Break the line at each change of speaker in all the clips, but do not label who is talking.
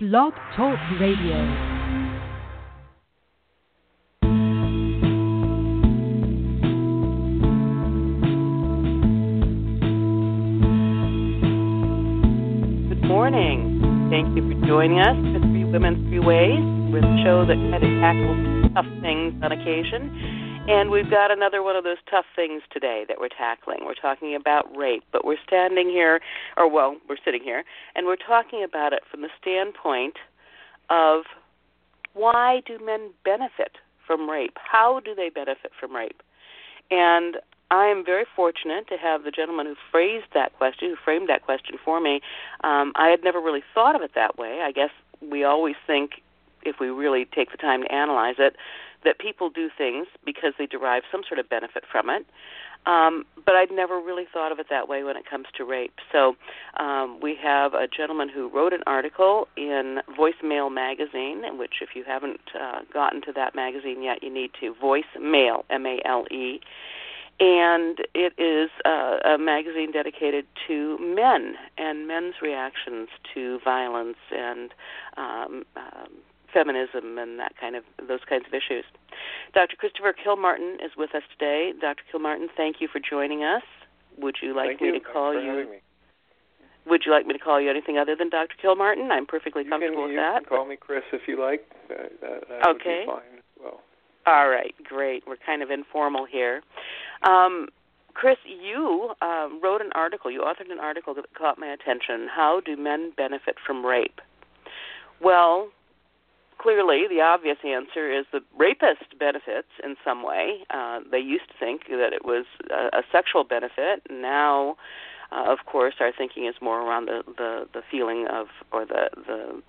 Blog Talk Radio.
Good morning. Thank you for joining us for Three Women, Three Ways. We're the show that kind of tackles tough things on occasion. And we've got another one of those tough things today that we're tackling. We're talking about rape, but we're standing here, or well, we're sitting here, and we're talking about it from the standpoint of why do men benefit from rape? How do they benefit from rape? And I am very fortunate to have the gentleman who phrased that question, who framed that question for me. Um, I had never really thought of it that way. I guess we always think, if we really take the time to analyze it, that people do things because they derive some sort of benefit from it. Um, but I'd never really thought of it that way when it comes to rape. So um, we have a gentleman who wrote an article in Voice Male magazine, in which if you haven't uh, gotten to that magazine yet, you need to. Voice Male, M-A-L-E. And it is uh, a magazine dedicated to men and men's reactions to violence and um, um, feminism and that kind of those kinds of issues. Dr. Christopher Kilmartin is with us today. Dr. Kilmartin, thank you for joining us. Would you like
Thank
me
you.
to call you?
having me.
Would you like me to call you anything other than Dr. Kilmartin? I'm perfectly
You
comfortable
can,
with
you
that.
can call me Chris if you like. That, that, that
Okay.
would be fine. as Well,
All right, great. We're kind of informal here. Um, Chris, you um, wrote an article, you authored an article that caught my attention. How do men benefit from rape? Well, clearly the obvious answer is the rapist benefits in some way. Uh, they used to think that it was a, a sexual benefit. Now, uh, of course, our thinking is more around the, the, the feeling of, or the, the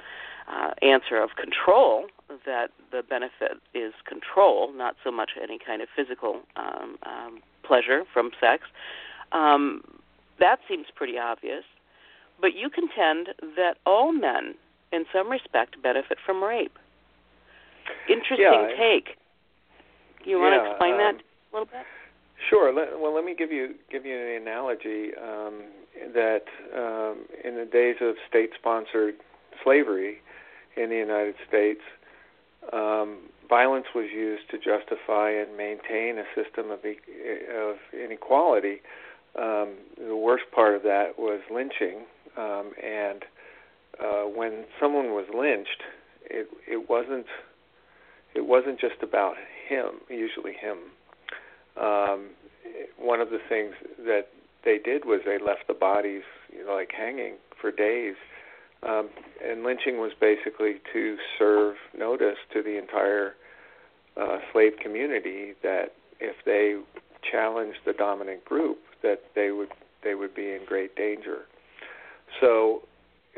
uh, answer of control, that the benefit is control, not so much any kind of physical um, um, pleasure from sex. Um, that seems pretty obvious. But you contend that all men, in some respect, benefit from rape. Interesting
Yeah,
take. You want to
Yeah,
explain that
um,
a little bit?
sure. Let, well, let me give you give you an analogy um, that um, in the days of state-sponsored slavery in the United States, um, violence was used to justify and maintain a system of, e- of inequality. Um, the worst part of that was lynching, um, and uh, when someone was lynched, it it wasn't it wasn't just about him, usually him. Um, one of the things that they did was they left the bodies, you know, like hanging for days. Um, and lynching was basically to serve notice to the entire uh, slave community that if they challenged the dominant group, that they would they would be in great danger. So,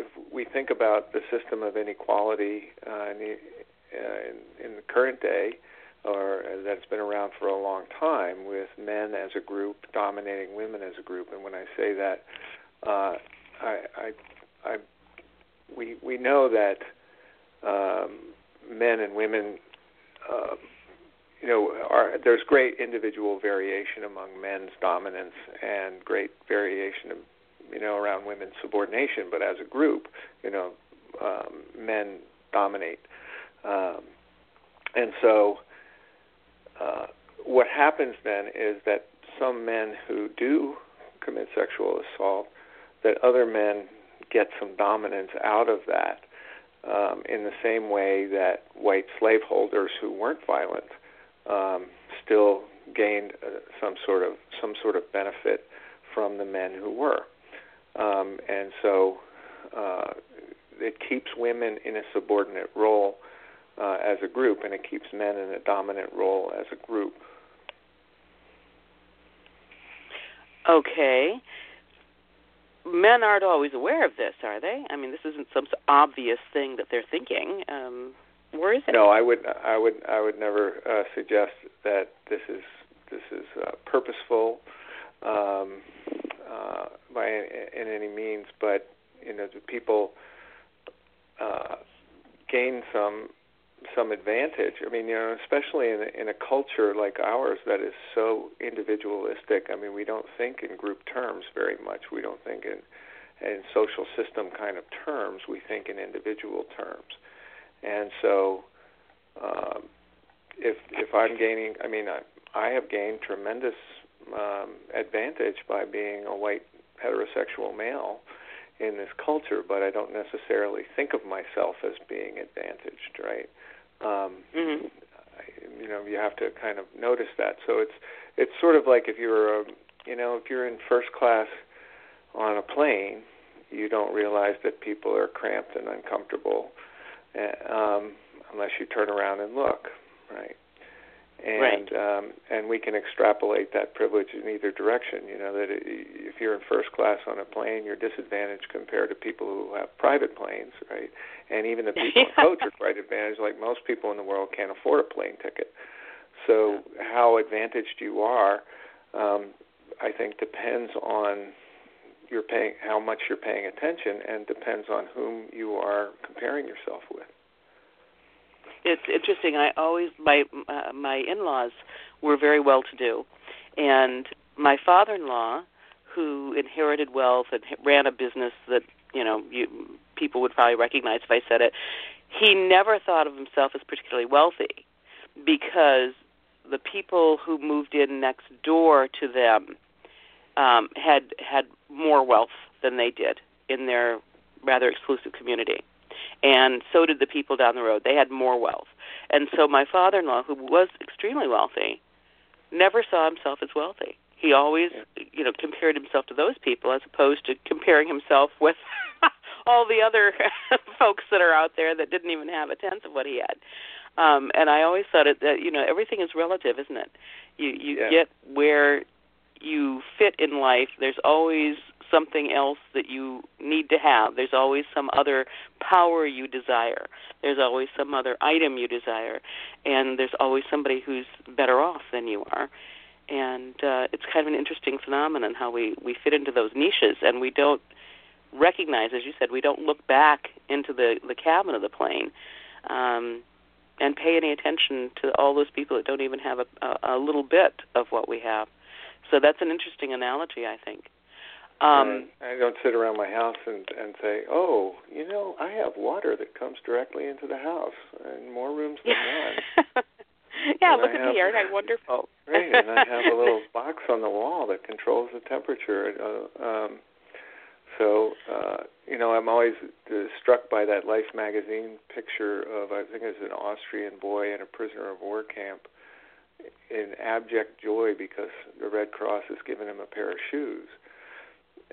if we think about the system of inequality uh, in, the, uh, in, in the current day, or that's been around for a long time, with men as a group dominating women as a group, and when I say that, uh, I, I, I, we we know that um, men and women. Uh, you know, are, there's great individual variation among men's dominance and great variation, you know, around women's subordination. But as a group, you know, um, men dominate, um, and so uh, what happens then is that some men who do commit sexual assault, that other men get some dominance out of that. Um, in the same way that white slaveholders who weren't violent um, still gained uh, some sort of some sort of benefit from the men who were, um, and so uh, it keeps women in a subordinate role uh, as a group, and it keeps men in a dominant role as a group.
Okay. Men aren't always aware of this, are they? I mean, this isn't some obvious thing that they're thinking. Um, where is it?
No, I would I would I would never uh, suggest that this is this is uh, purposeful um, uh, by in any means, but you know, people uh, gain some some advantage. I mean, you know, especially in in a culture like ours that is so individualistic. I mean, we don't think in group terms very much. We don't think in in social system kind of terms. We think in individual terms, and so um, if if I'm gaining, I mean, I, I have gained tremendous um, advantage by being a white heterosexual male in this culture, but I don't necessarily think of myself as being advantaged, right? Um,
mm-hmm.
I, you know, you have to kind of notice that. So it's it's sort of like if you're, a, you know, if you're in first class on a plane, you don't realize that people are cramped and uncomfortable, uh, um, unless you turn around and look, right? And
right.
um, and we can extrapolate that privilege in either direction. You know that if you're in first class on a plane, you're disadvantaged compared to people who have private planes, right? And even the people in coach are quite advantaged. Like most people in the world can't afford a plane ticket. So how advantaged you are, um, I think, depends on you're paying how much you're paying attention, and depends on whom you are comparing yourself with
it's interesting. I always my uh, my in-laws were very well to do, and my father-in-law, who inherited wealth and ran a business that you know you, people would probably recognize if I said it, he never thought of himself as particularly wealthy because the people who moved in next door to them um, had had more wealth than they did in their rather exclusive community and so did the people down the road. They had more wealth. And so my father-in-law, who was extremely wealthy, never saw himself as wealthy. He always, you know, compared himself to those people as opposed to comparing himself with all the other folks that are out there that didn't even have a tenth of what he had. Um, and I always thought it that you know everything is relative, isn't it? You you
yeah.
get where you fit in life. There's always something else that you need to have. There's always some other power you desire. There's always some other item you desire, and there's always somebody who's better off than you are. And uh, it's kind of an interesting phenomenon how we we fit into those niches, and we don't recognize, as you said, we don't look back into the the cabin of the plane. Um, and pay any attention to all those people that don't even have a, a, a little bit of what we have. So that's an interesting analogy, I think. Um,
I don't sit around my house and and say, "Oh, you know, I have water that comes directly into the house and more rooms than one."
yeah,
and
look
I
at
have,
the air, how wonderful.
right, and I have a little box on the wall that controls the temperature. Uh, um, so, uh, you know, I'm always uh, struck by that Life magazine picture of I think it's an Austrian boy in a prisoner of war camp in abject joy because the Red Cross has given him a pair of shoes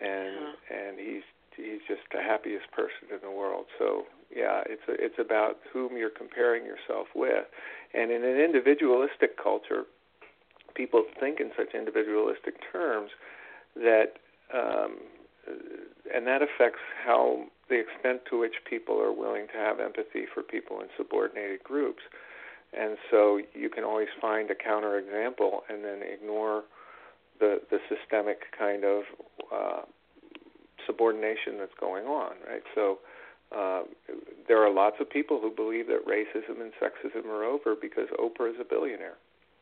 and
uh-huh.
and he's he's just the happiest person in the world. So yeah, it's a, it's about whom you're comparing yourself with, and in an individualistic culture, people think in such individualistic terms that, um, and that affects how the extent to which people are willing to have empathy for people in subordinated groups. And so you can always find a counterexample and then ignore the the systemic kind of uh, subordination that's going on, right? So uh, there are lots of people who believe that racism and sexism are over because Oprah is a billionaire.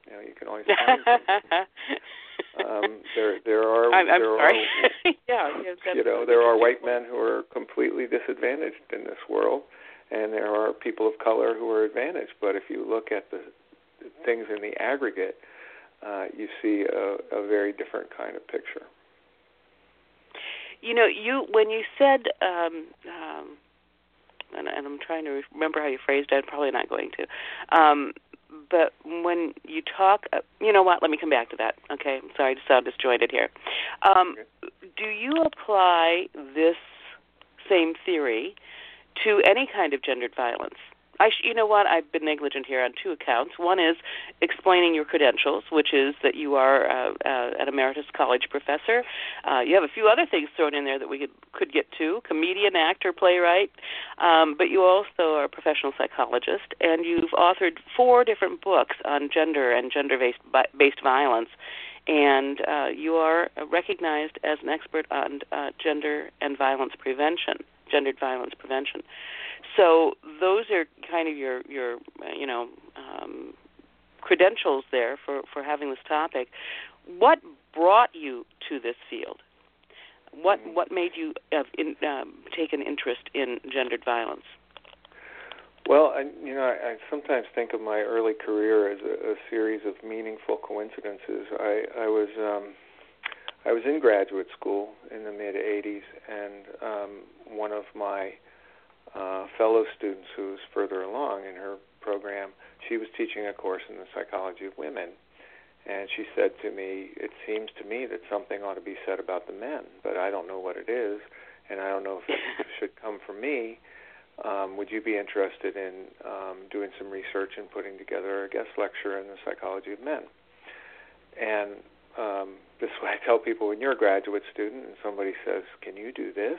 You know, you can always find um, there there are
I'm, I'm
there
sorry.
are
yeah,
you know there are white men who are completely disadvantaged in this world, and there are people of color who are advantaged. But if you look at the things in the aggregate, uh, you see a, a very different kind of picture.
You know, you when you said, um, um, and, and I'm trying to remember how you phrased it. I'm probably not going to. Um, but when you talk, uh, you know what? Let me come back to that. Okay, I'm sorry to sound disjointed here. Um. Do you apply this same theory to any kind of gendered violence? I sh- you know what? I've been negligent here on two accounts. One is explaining your credentials, which is that you are uh, uh, an emeritus college professor. Uh, you have a few other things thrown in there that we could could get to: comedian, actor, playwright. Um, but you also are a professional psychologist, and you've authored four different books on gender and gender-based based violence. And uh, you are recognized as an expert on uh, gender and violence prevention, gendered violence prevention. So those are kind of your your you know um, credentials there for for having this topic. What brought you to this field? what what made you uh, in, um, take an interest in gendered violence?
Well, I, you know, I, I sometimes think of my early career as a, a series of meaningful coincidences. I, I was um, I was in graduate school in the mid '80s, and um, one of my uh, fellow students who was further along in her program, she was teaching a course in the psychology of women, and she said to me, "It seems to me that something ought to be said about the men, but I don't know what it is, and I don't know if it should come from me." um, would you be interested in um, doing some research and putting together a guest lecture in the psychology of men? And um, this is what I tell people when you're a graduate student and somebody says, Can you do this?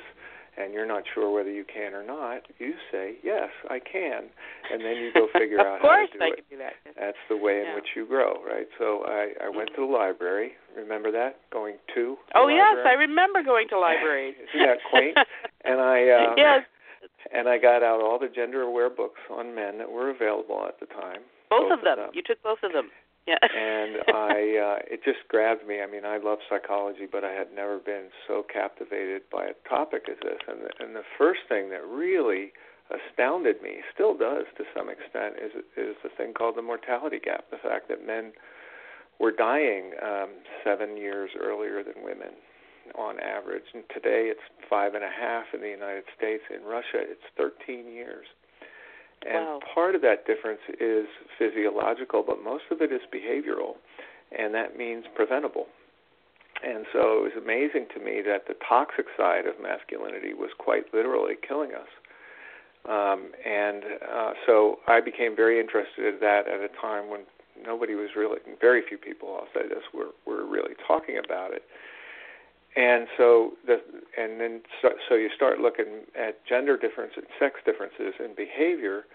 And you're not sure whether you can or not, you say, Yes, I can. And then you go figure out
how to
do
I
it.
Can do that.
That's the way in
yeah.
which you grow, right? So I, I went to the library. Remember that? Going to
Oh yes. I remember going to libraries.
Isn't that quaint? and I uh
yes
and I got out all the gender aware books on men that were available at the time.
Both,
both
of, them.
them.
You took both of them. Yeah.
and I uh it just grabbed me. I mean, I love psychology, but I had never been so captivated by a topic as this. And the, and the first thing that really astounded me, still does to some extent, is is the thing called the mortality gap. The fact that men were dying um, seven years earlier than women on average. And today it's five and a half in the United States. In Russia, it's 13 years. And
wow.
part of that difference is physiological, but most of it is behavioral, and that means preventable. And so it was amazing to me that the toxic side of masculinity was quite literally killing us. Um, and uh, so I became very interested in that at a time when nobody was really, very few people, I'll say this, were, were really talking about it and so the and then so, so you start looking at gender differences, sex differences in behavior,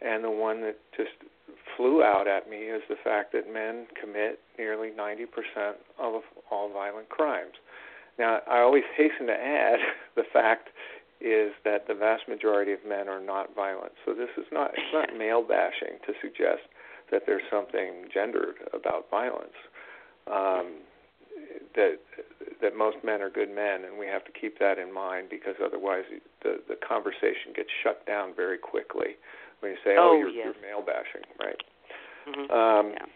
and the one that just flew out at me is the fact that men commit nearly 90% of all violent crimes. Now, I always hasten to add the fact is that the vast majority of men are not violent. So this is not it's not male bashing to suggest that there's something gendered about violence. Um, that that most men are good men, and we have to keep that in mind because otherwise the the conversation gets shut down very quickly when you say,
"Oh,
oh you're,
yes.
you're male bashing," right?
Mm-hmm.
Um,
yeah.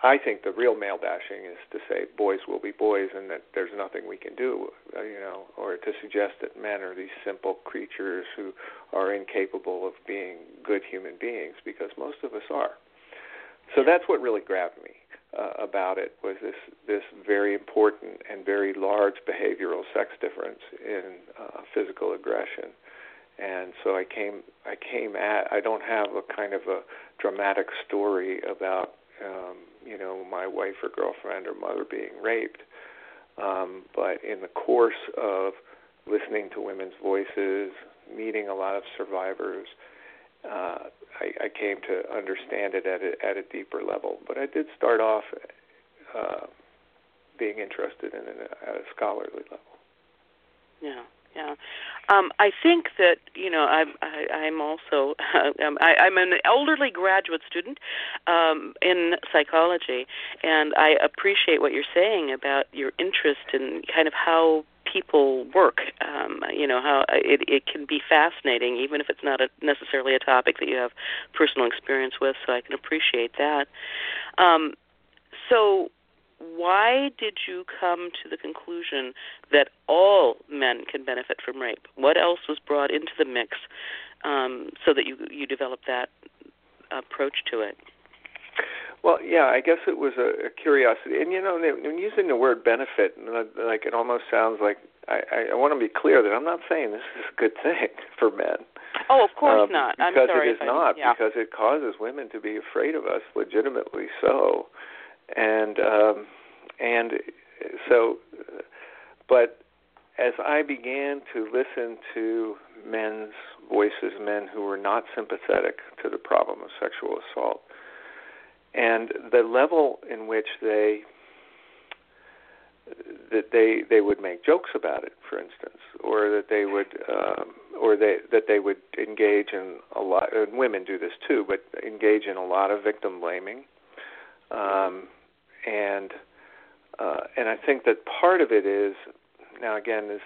I think the real male bashing is to say boys will be boys and that there's nothing we can do, uh, you know, or to suggest that men are these simple creatures who are incapable of being good human beings because most of us are. So that's what really grabbed me uh, about it was this this very important and very large behavioral sex difference in uh, physical aggression. And so I came I came at I don't have a kind of a dramatic story about um, you know my wife or girlfriend or mother being raped, um, but in the course of listening to women's voices, meeting a lot of survivors, uh, I, I came to understand it at a, at a deeper level. But I did start off uh, being interested in it at a scholarly level.
Yeah, yeah. Um, I think that you know I'm I, I'm also um, I, I'm an elderly graduate student um, in psychology, and I appreciate what you're saying about your interest in kind of how people work. Um, you know how it, it can be fascinating, even if it's not a, necessarily a topic that you have personal experience with. So I can appreciate that. Um, so, why did you come to the conclusion that all men can benefit from rape? What else was brought into the mix um, so that you you developed that approach to it?
Well, yeah, I guess it was a, a curiosity, and you know, when using the word benefit, like it almost sounds like I, I, I want to be clear that I'm not saying this is a good thing for men.
Oh, of course
um,
not.
Because
I'm sorry
it is not.
Yeah.
Because it causes women to be afraid of us, legitimately so, and um, and so, but as I began to listen to men's voices, men who were not sympathetic to the problem of sexual assault, and the level in which they that they they would make jokes about it, for instance, or that they would um, or they that they would engage in a lot. And women do this too, but engage in a lot of victim blaming, um, and uh, and I think that part of it is now again, this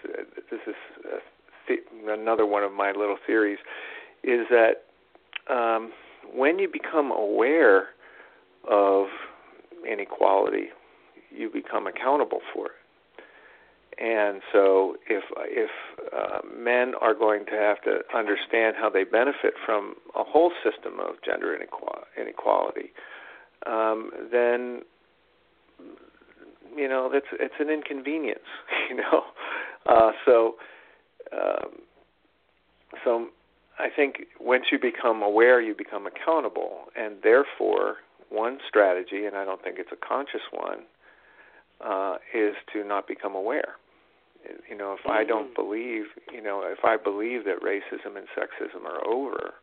this is another one of my little theories, is that um, when you become aware inequality, you become accountable for it. And so, if if uh, men are going to have to understand how they benefit from a whole system of gender inequality, um, then you know it's it's an inconvenience. You know, uh, so um, so I think once you become aware, you become accountable, and therefore one strategy, and I don't think it's a conscious one, uh, is to not become aware. You know, if mm-hmm. I don't believe, you know, if I believe that racism and sexism are over,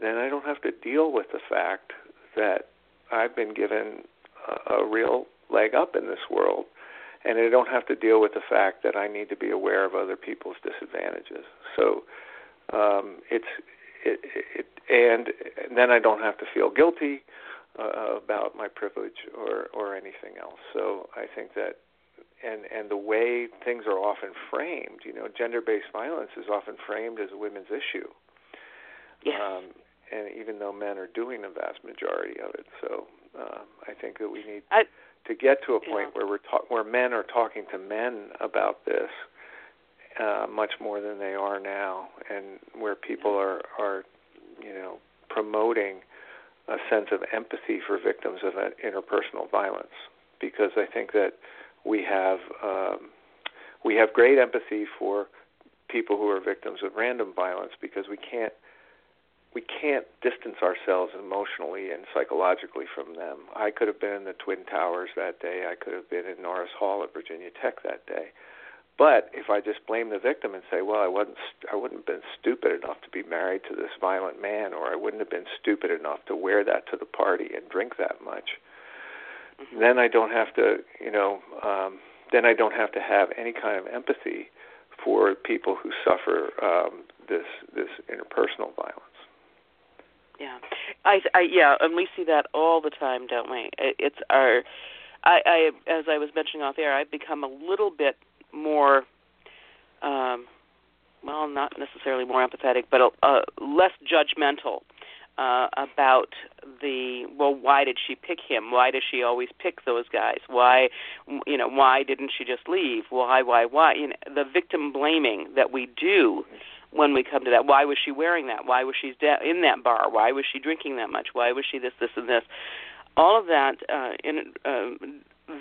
then I don't have to deal with the fact that I've been given a, a real leg up in this world, and I don't have to deal with the fact that I need to be aware of other people's disadvantages. So um, it's it, it, and then I don't have to feel guilty uh, about my privilege or or anything else. So I think that and and the way things are often framed, you know, gender-based violence is often framed as a women's issue.
Yes.
Um, and even though men are doing the vast majority of it, so um, I think that we need
I,
to get to a point
yeah.
where we're ta- where men are talking to men about this uh, much more than they are now, and where people are are you know promoting a sense of empathy for victims of interpersonal violence, because I think that we have um, we have great empathy for people who are victims of random violence because we can't we can't distance ourselves emotionally and psychologically from them. I could have been in the Twin Towers that day. I could have been in Norris Hall at Virginia Tech that day. But if I just blame the victim and say, "Well, I wasn't, I wouldn't have been stupid enough to be married to this violent man, or I wouldn't have been stupid enough to wear that to the party and drink that much," mm-hmm. then I don't have to, you know, um, then I don't have to have any kind of empathy for people who suffer um, this this interpersonal violence.
Yeah, I, I yeah, and we see that all the time, don't we? It, It's our, I, I as I was mentioning off air, I've become a little bit more um well not necessarily more empathetic but uh, less judgmental uh about the well why did she pick him? Why does she always pick those guys? Why you know why didn't she just leave? Why why why? You know the victim blaming that we do when we come to that. Why was she wearing that? Why was she in that bar? Why was she drinking that much? Why was she this this and this? All of that uh in uh,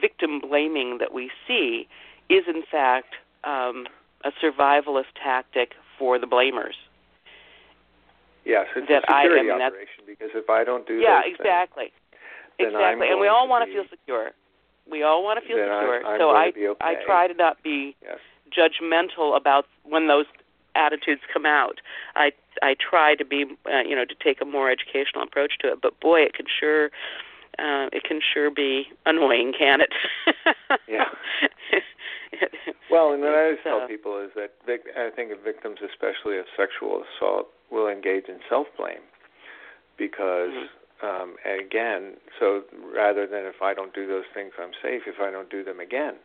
victim blaming that we see is in fact um, a survivalist tactic for the blamers.
Yes, it's
that
a security
I, I mean,
operation because if I don't do
that.
yeah,
exactly,
things,
exactly, and we all want
to
feel secure. We all want to feel secure.
I,
so I
okay.
I try to not be
yes.
judgmental about when those attitudes come out. I I try to be uh, you know to take a more educational approach to it. But boy, it can sure uh, it can sure be annoying, can it?
yeah. well, and what I always
uh,
tell people is that vic- I think victims, especially of sexual assault, will engage in self blame because,
mm-hmm.
um, and again, so rather than if I don't do those things, I'm safe. If I don't do them again,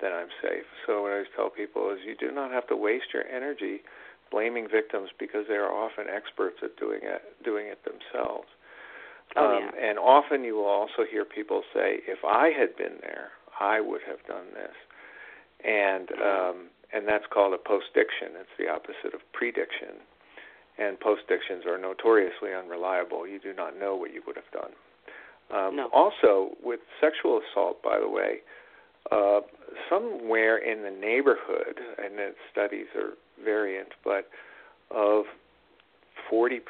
then I'm safe. So what I always tell people is you do not have to waste your energy blaming victims because they are often experts at doing it doing it themselves.
Oh,
um,
yeah.
And often you will also hear people say, "If I had been there, I would have done this." And um, and that's called a postdiction. It's the opposite of prediction, and postdictions are notoriously unreliable. You do not know what you would have done. Um,
no.
Also, with sexual assault, by the way, uh, somewhere in the neighborhood, and the studies are variant, but of 40%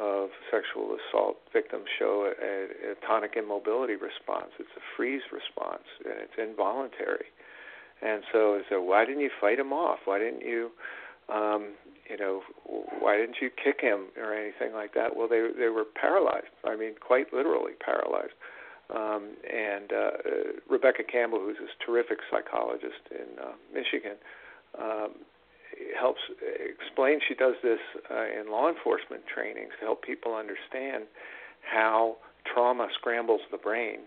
of sexual assault victims show a, a, tonic immobility response. It's a freeze response, and it's involuntary. And so, I said, why didn't you fight him off? Why didn't you, um, you know, why didn't you kick him or anything like that? Well, they they were paralyzed. I mean, quite literally paralyzed. Um, and uh, uh, Rebecca Campbell, who's this terrific psychologist in uh, Michigan, um, helps explain. She does this uh, in law enforcement trainings to help people understand how trauma scrambles the brain.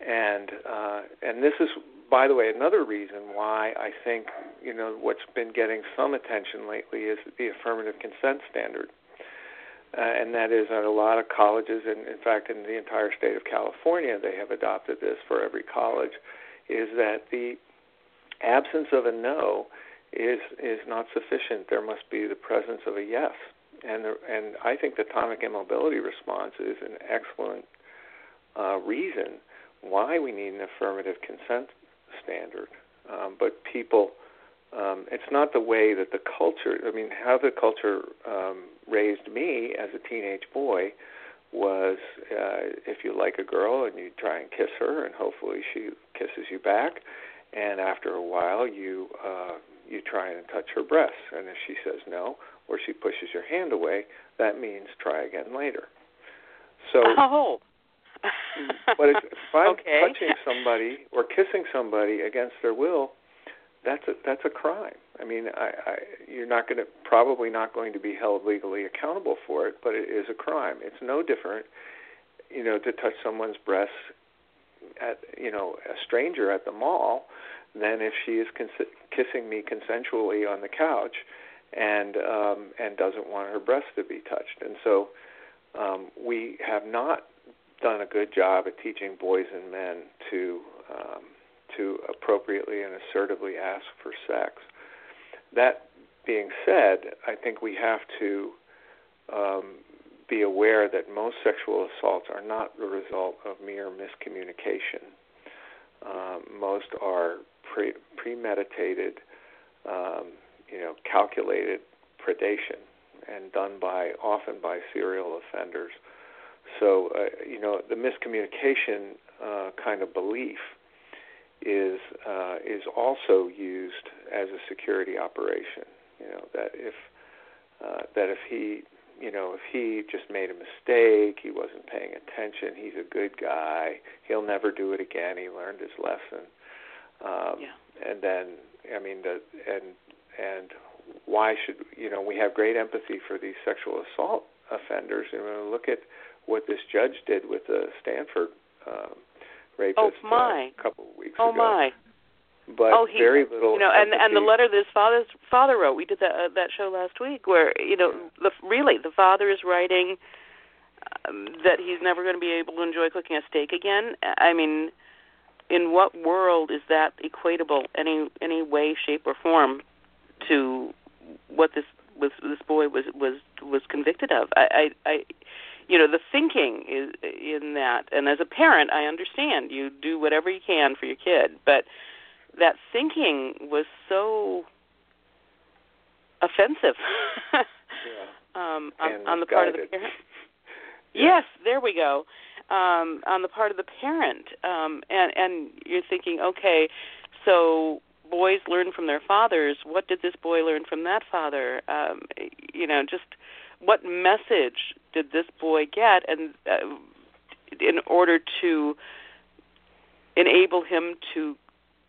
And uh, and this is by the way, another reason why I think you know what's been getting some attention lately is the affirmative consent standard, uh, and that is at a lot of colleges, and in fact, in the entire state of California, they have adopted this for every college. Is that the absence of a no is is not sufficient. There must be the presence of a yes, and the, and I think the tonic immobility response is an excellent uh, reason why we need an affirmative consent standard. Um, but people, um, it's not the way that the culture. I mean, how the culture um, raised me as a teenage boy was uh, if you like a girl and you try and kiss her, and hopefully she kisses you back, and after a while you uh, you try and touch her breasts, and if she says no or she pushes your hand away, that means try again later. So,
oh.
but if, if I'm
okay.
touching somebody or kissing somebody against their will, that's a that's a crime. I mean, I, I you're not going to probably not going to be held legally accountable for it, but it is a crime. It's no different, you know, to touch someone's breasts at you know a stranger at the mall than if she is cons- kissing me consensually on the couch and um, and doesn't want her breasts to be touched. And so um, we have not done a good job at teaching boys and men to um, to appropriately and assertively ask for sex. That being said, I think we have to um, be aware that most sexual assaults are not the result of mere miscommunication. Um, most are pre- premeditated, um, you know, calculated predation, and done by often by serial offenders. So, uh, you know, the miscommunication uh, kind of belief is uh, is also used as a security operation. You know that if uh, that if he you know if he just made a mistake, he wasn't paying attention, he's a good guy, he'll never do it again. He learned his lesson. Um,
yeah.
And then I mean the and and why should you know we have great empathy for these sexual assault offenders and when we look at what this judge did with the Stanford um, rapist
oh, my.
Uh, a couple of weeks
oh,
ago.
Oh my!
But
oh, he,
very little.
You know, and and the letter that his father's father wrote. We did that uh, that show last week, where you know, the, really, the father is writing um, that he's never going to be able to enjoy cooking a steak again. I mean, in what world is that equatable any any way, shape, or form to what this was this boy was was was convicted of? I I. I you know the thinking is in that. And as a parent i understand you do whatever you can for your kid but that thinking was so offensive.
Yeah.
um on, on the part of the parent. Yes there we go. Um on the part of the parent um and and you're thinking okay so boys learn from their fathers. What did this boy learn from that father? Um you know just what message did this boy get and uh, in order to enable him to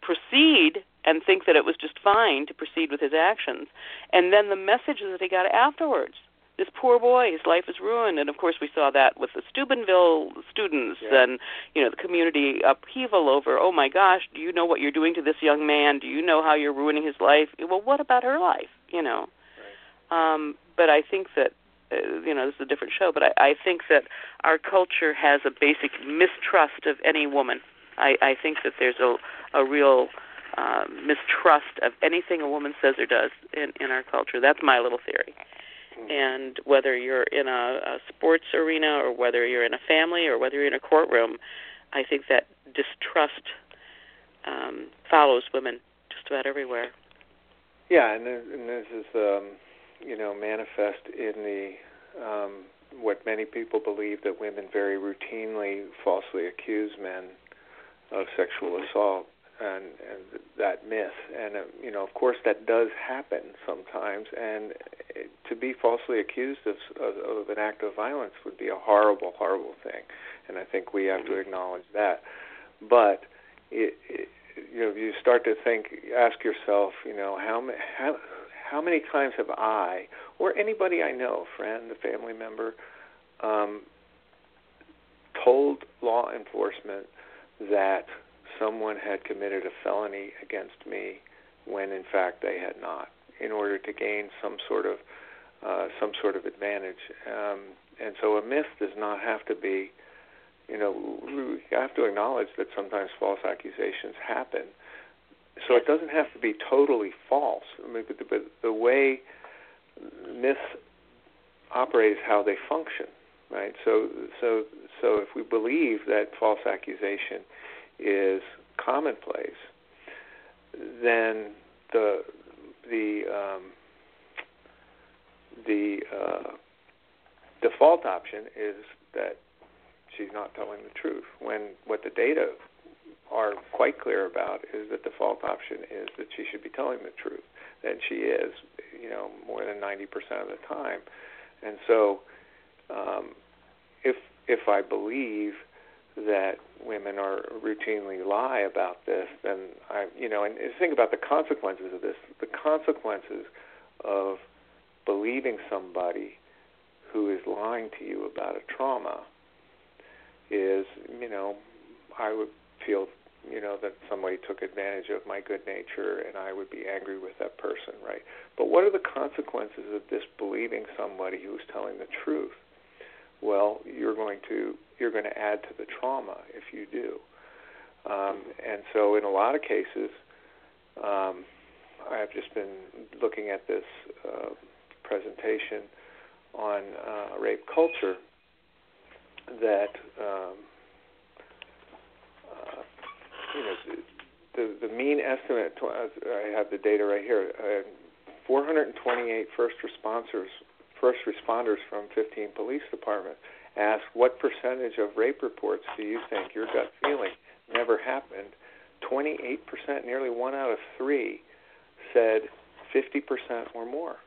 proceed and think that it was just fine to proceed with his actions. And then the messages that he got afterwards. This poor boy his life is ruined. And of course we saw that with the steubenville students
yeah.
and you know the community upheaval over oh my gosh do you know what you're doing to this young man? Do you know how you're ruining his life? Well what about her life? You know?
Right.
um but i think that you know, this is a different show, but I, I think that our culture has a basic mistrust of any woman. I, I think that there's a, a real uh, mistrust of anything a woman says or does in, in our culture. That's my little theory. And whether you're in a, a sports arena or whether you're in a family or whether you're in a courtroom, I think that distrust um, follows women just about everywhere.
Yeah, and, and this is um, you know, manifest in the um, what many people believe that women very routinely falsely accuse men of sexual assault and, and that myth. And, uh, you know, of course, that does happen sometimes. And to be falsely accused of, of, of an act of violence would be a horrible, horrible thing. And I think we have to acknowledge that. But, it, it, you know, if you start to think, ask yourself, you know, how, how how many times have I, or anybody I know, friend, a family member, um, told law enforcement that someone had committed a felony against me when in fact they had not, in order to gain some sort of uh, some sort of advantage. Um, and so a myth does not have to be, you know, we have to acknowledge that sometimes false accusations happen. So it doesn't have to be totally false. I mean, but the, but the way myths operate is how they function, right? So, so, so if we believe that false accusation is commonplace, then the the um, the uh, default option is that she's not telling the truth. When what the data are quite clear about is that the default option is that she should be telling the truth, and she is, you know, more than 90% of the time. And so, um, if if I believe that women are routinely lie about this, then I, you know, and think about the consequences of this. The consequences of believing somebody who is lying to you about a trauma is, you know, I would feel, you know, that somebody took advantage of my good nature and I would be angry with that person, right? But what are the consequences of disbelieving somebody who's telling the truth? Well, you're going to you're going to add to the trauma if you do. Um, and so, in a lot of cases, um, I've just been looking at this uh, presentation on uh, rape culture that um, you know the the mean estimate. I have the data right here. Uh, 428 first responders first responders from 15 police departments asked what percentage of rape reports do you think your gut feeling never happened. 28%, nearly one out of three, said 50% or more.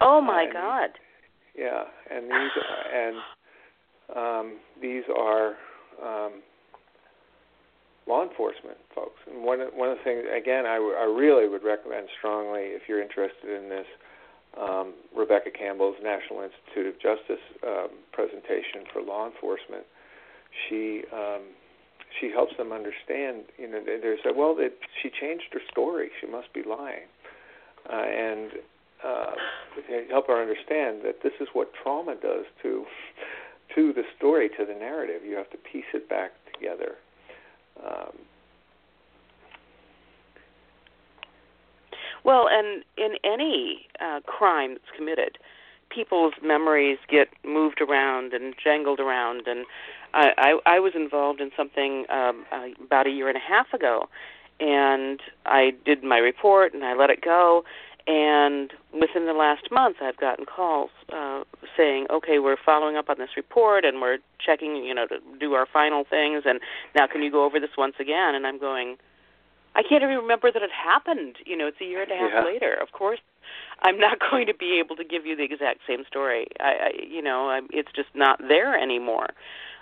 Oh my uh, God!
Yeah, and these and um, these are um, law enforcement folks. And one one of the things, again, I, w- I really would recommend strongly if you're interested in this, um, Rebecca Campbell's National Institute of Justice um, presentation for law enforcement. She um, she helps them understand. You know, they, they say, well, it, she changed her story. She must be lying, uh, and uh, help her understand that this is what trauma does to to the story, to the narrative. You have to piece it back together. Um,
well, and in any uh, crime that's committed, people's memories get moved around and jangled around. And I, I, I was involved in something um, uh, about a year and a half ago, and I did my report and I let it go and within the last month, I've gotten calls uh, saying, "Okay, we're following up on this report, and we're checking, you know, to do our final things. And now, can you go over this once again?" And I'm going, "I can't even remember that it happened. You know, it's a year and a half
yeah.
later. Of course, I'm not going to be able to give you the exact same story. I, I you know, I, it's just not there anymore.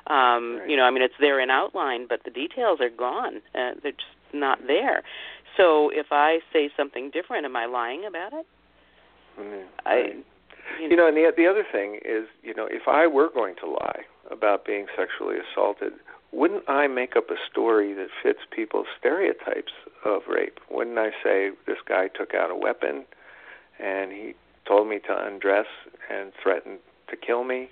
Um,
right.
You know, I mean, it's there in outline, but the details are gone. Uh, they're just not there." So if I say something different, am I lying about it?
Mm-hmm.
I,
you know, you know, and the the other thing is, you know, if I were going to lie about being sexually assaulted, wouldn't I make up a story that fits people's stereotypes of rape? Wouldn't I say this guy took out a weapon and he told me to undress and threatened to kill me?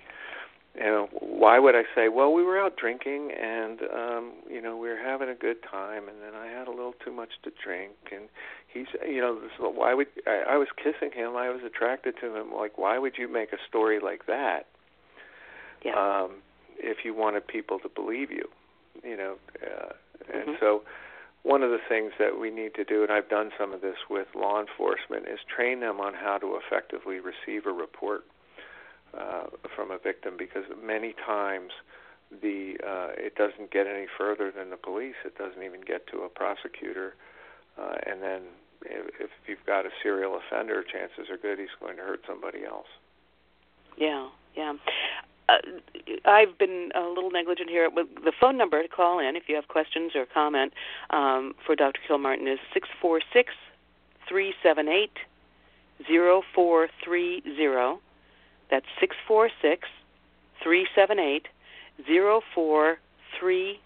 You know, why would I say, well, we were out drinking and um, you know, we were having a good time and then I had a little too much to drink and he's you know, this, why would I, I was kissing him, I was attracted to him. Like why would you make a story like that?
Yeah.
Um if you wanted people to believe you, you know, uh, and
mm-hmm.
so one of the things that we need to do, and I've done some of this with law enforcement, is train them on how to effectively receive a report uh, from a victim because many times the uh, it doesn't get any further than the police. It doesn't even get to a prosecutor, uh, and then if, if you've got a serial offender, chances are good he's going to hurt somebody else.
Yeah, yeah. Uh, I've been a little negligent here. The phone number to call in if you have questions or comment um, for Dr. Kilmartin is six four six three seven eight zero four three zero. That's 646 378 0430.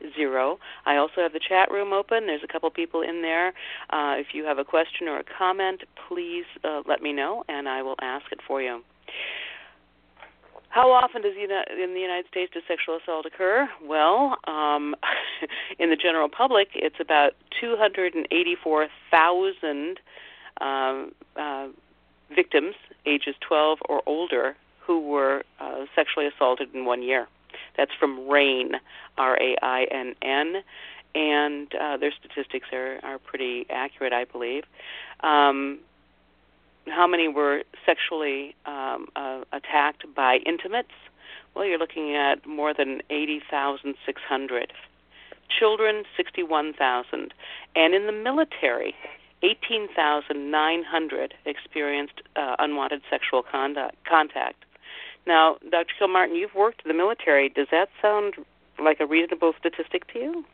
I also have the chat room open. There's a couple people in there. Uh, if you have a question or a comment, please uh, let me know, and I will ask it for you. How often does in the United States does sexual assault occur? Well, um, in the general public, it's about 284,000 um, uh, victims ages 12 or older who were uh, sexually assaulted in one year. That's from RAINN, R-A-I-N-N, and uh, their statistics are, are pretty accurate, I believe. Um, how many were sexually um, uh, attacked by intimates? Well, you're looking at more than 80,600. Children, 61,000. And in the military, 18,900 experienced uh, unwanted sexual conduct, contact. Now, Dr. Kilmartin, you've worked in the military. Does that sound like a reasonable statistic to you?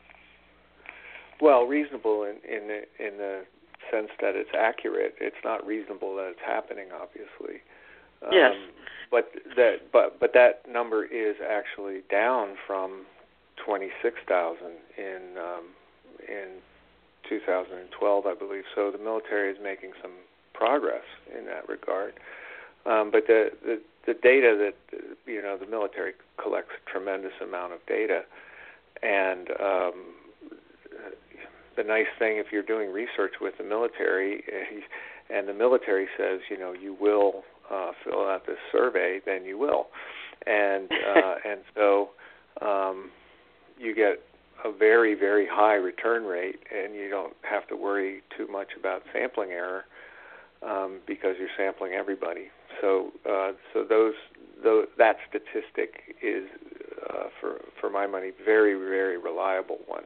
Well, reasonable in in the, in the sense that it's accurate. It's not reasonable that it's happening, obviously.
Yes.
Um, but that but but that number is actually down from 26,000 in um, in 2012, I believe. So the military is making some progress in that regard. Um, but the, the the data that you know the military collects a tremendous amount of data, and um, the nice thing if you're doing research with the military, and the military says you know you will uh, fill out this survey, then you will, and uh, and so um, you get a very very high return rate, and you don't have to worry too much about sampling error um, because you're sampling everybody. So uh, so those, those that statistic is uh, for for my money very very reliable one.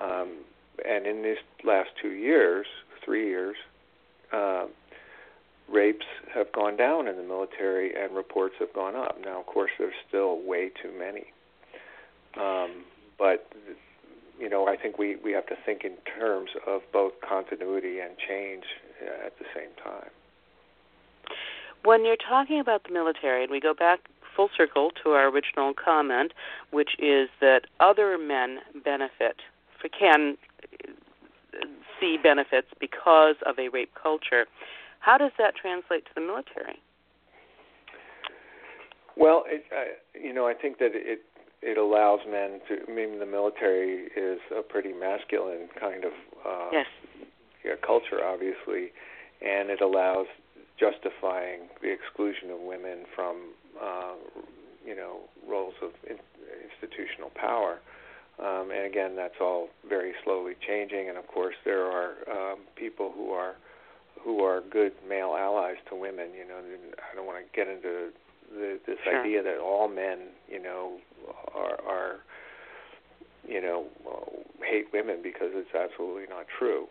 Um, and in these last two years, three years, uh, rapes have gone down in the military and reports have gone up. Now, of course, there's still way too many. Um, but you know, I think we we have to think in terms of both continuity and change uh, at the same time.
When you're talking about the military, and we go back full circle to our original comment, which is that other men benefit, can see benefits because of a rape culture. How does that translate to the military?
Well, it, uh, you know, I think that it it allows men to. I mean, the military is a pretty masculine kind of uh,
yes.
yeah, culture, obviously, and it allows justifying the exclusion of women from, uh, you know, roles of in, institutional power. Um, and again, that's all very slowly changing. And of course, there are um, people who are who are good male allies to women. You know, I don't want to get into the, this
sure.
idea that all men, you know, are, are you know, hate women because it's absolutely not true.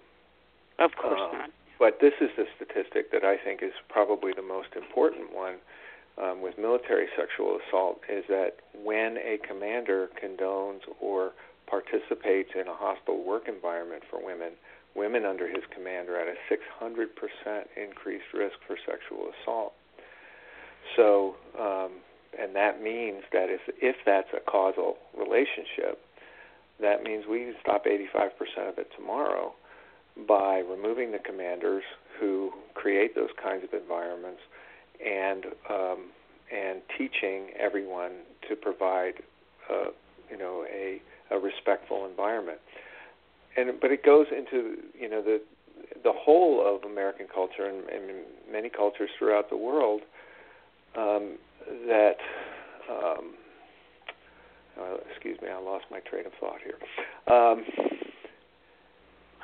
Of course
um,
not.
But this is the statistic that I think is probably the most important one um, with military sexual assault is that when a commander condones or participates in a hostile work environment for women, women under his command are at a 600% increased risk for sexual assault. So, um, and that means that if if that's a causal relationship, that means we can stop 85% of it tomorrow by removing the commanders who create those kinds of environments and um, and teaching everyone to provide uh, you know a a respectful environment. And but it goes into you know the the whole of American culture and, and many cultures throughout the world um, that um, uh, excuse me, I lost my train of thought here.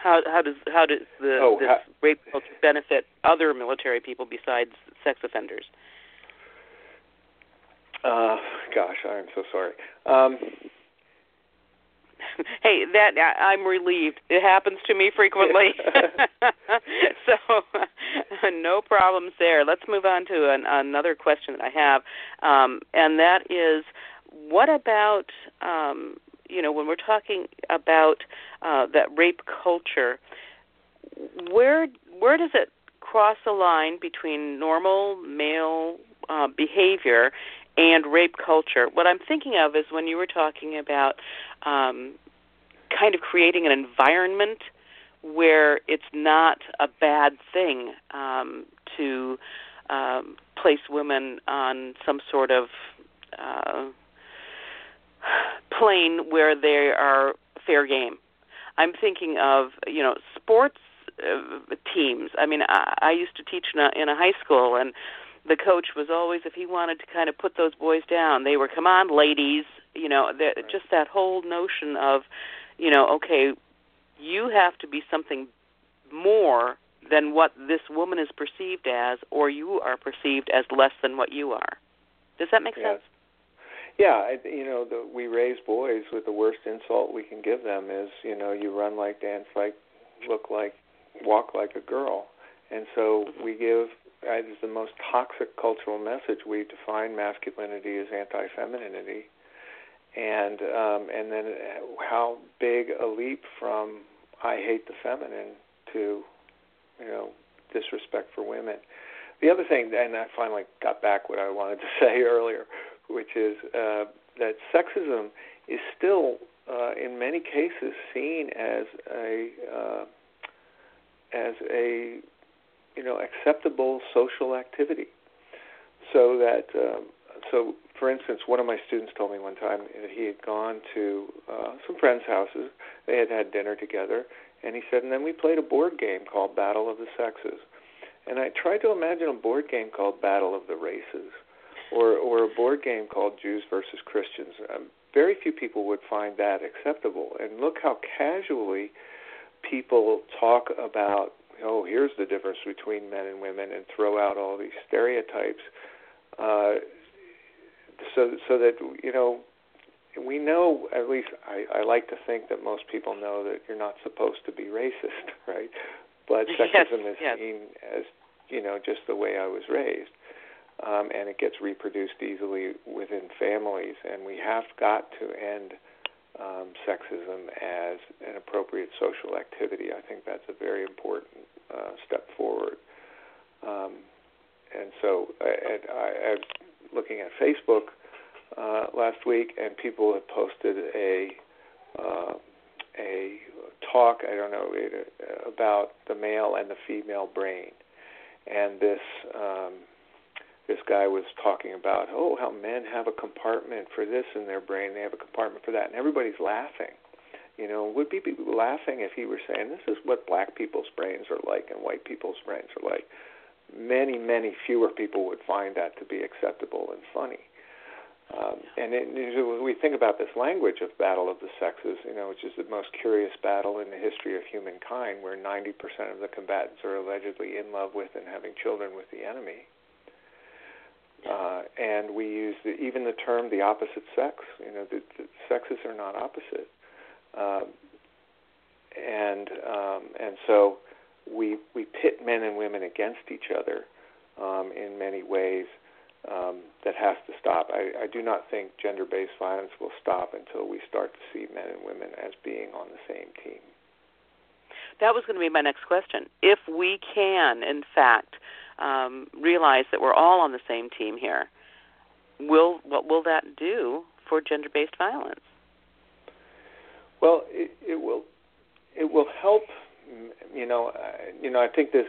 How how does how does the
oh,
this
how,
rape culture benefit other military people besides sex offenders?
Uh, gosh, I am so sorry. Um,
hey, that I'm relieved. It happens to me frequently, so no problems there. Let's move on to an, another question that I have, um, and that is, what about um, you know when we're talking about uh, that rape culture, where where does it cross the line between normal male uh, behavior and rape culture. What I'm thinking of is when you were talking about um, kind of creating an environment where it's not a bad thing um, to um, place women on some sort of uh, plane where they are fair game. I'm thinking of you know sports uh, teams. I mean, I, I used to teach in a, in a high school, and the coach was always, if he wanted to kind of put those boys down, they were, come on, ladies. You know, the, right. just that whole notion of, you know, okay, you have to be something more than what this woman is perceived as, or you are perceived as less than what you are. Does that make
yes.
sense?
Yeah, I, you know, the, we raise boys with the worst insult we can give them is, you know, you run like, dance like, look like, walk like a girl, and so we give as the most toxic cultural message. We define masculinity as anti-femininity, and um, and then how big a leap from I hate the feminine to, you know, disrespect for women. The other thing, and I finally got back what I wanted to say earlier, which is uh, that sexism is still, uh, in many cases, seen as a uh, as a you know acceptable social activity. So that um, so for instance, one of my students told me one time that he had gone to uh, some friends' houses. They had had dinner together, and he said, and then we played a board game called Battle of the Sexes. And I tried to imagine a board game called Battle of the Races, or or a board game called Jews versus Christians. Um, very few people would find that acceptable. And look how casually people talk about, oh, here's the difference between men and women, and throw out all these stereotypes. Uh, so so that you know we know at least I, I like to think that most people know that you're not supposed to be racist, right? But sexism
yes,
is
yes.
seen as you know just the way I was raised, um, and it gets reproduced easily within families, and we have got to end um, sexism as an appropriate social activity. I think that's a very important uh, step forward. Um, and so, I, I, I, looking at Facebook uh, last week, and people had posted a uh, a talk. I don't know about the male and the female brain, and this um, this guy was talking about oh how men have a compartment for this in their brain, they have a compartment for that, and everybody's laughing. You know, would people be laughing if he were saying this is what black people's brains are like and white people's brains are like. Many, many fewer people would find that to be acceptable and funny. Um, and it, we think about this language of battle of the sexes, you know, which is the most curious battle in the history of humankind, where 90% of the combatants are allegedly in love with and having children with the enemy. Uh, and we use the, even the term the opposite sex. You know, the, the sexes are not opposite. Um, and um, and so we we pit men and women against each other um, in many ways um, that has to stop. I, I do not think gender-based violence will stop until we start to see men and women as being on the same team.
That was going to be my next question. If we can, in fact, um, realize that we're all on the same team here, will what will that do for gender-based violence?
Well, it, it will it will help. You know, uh, you know. I think this.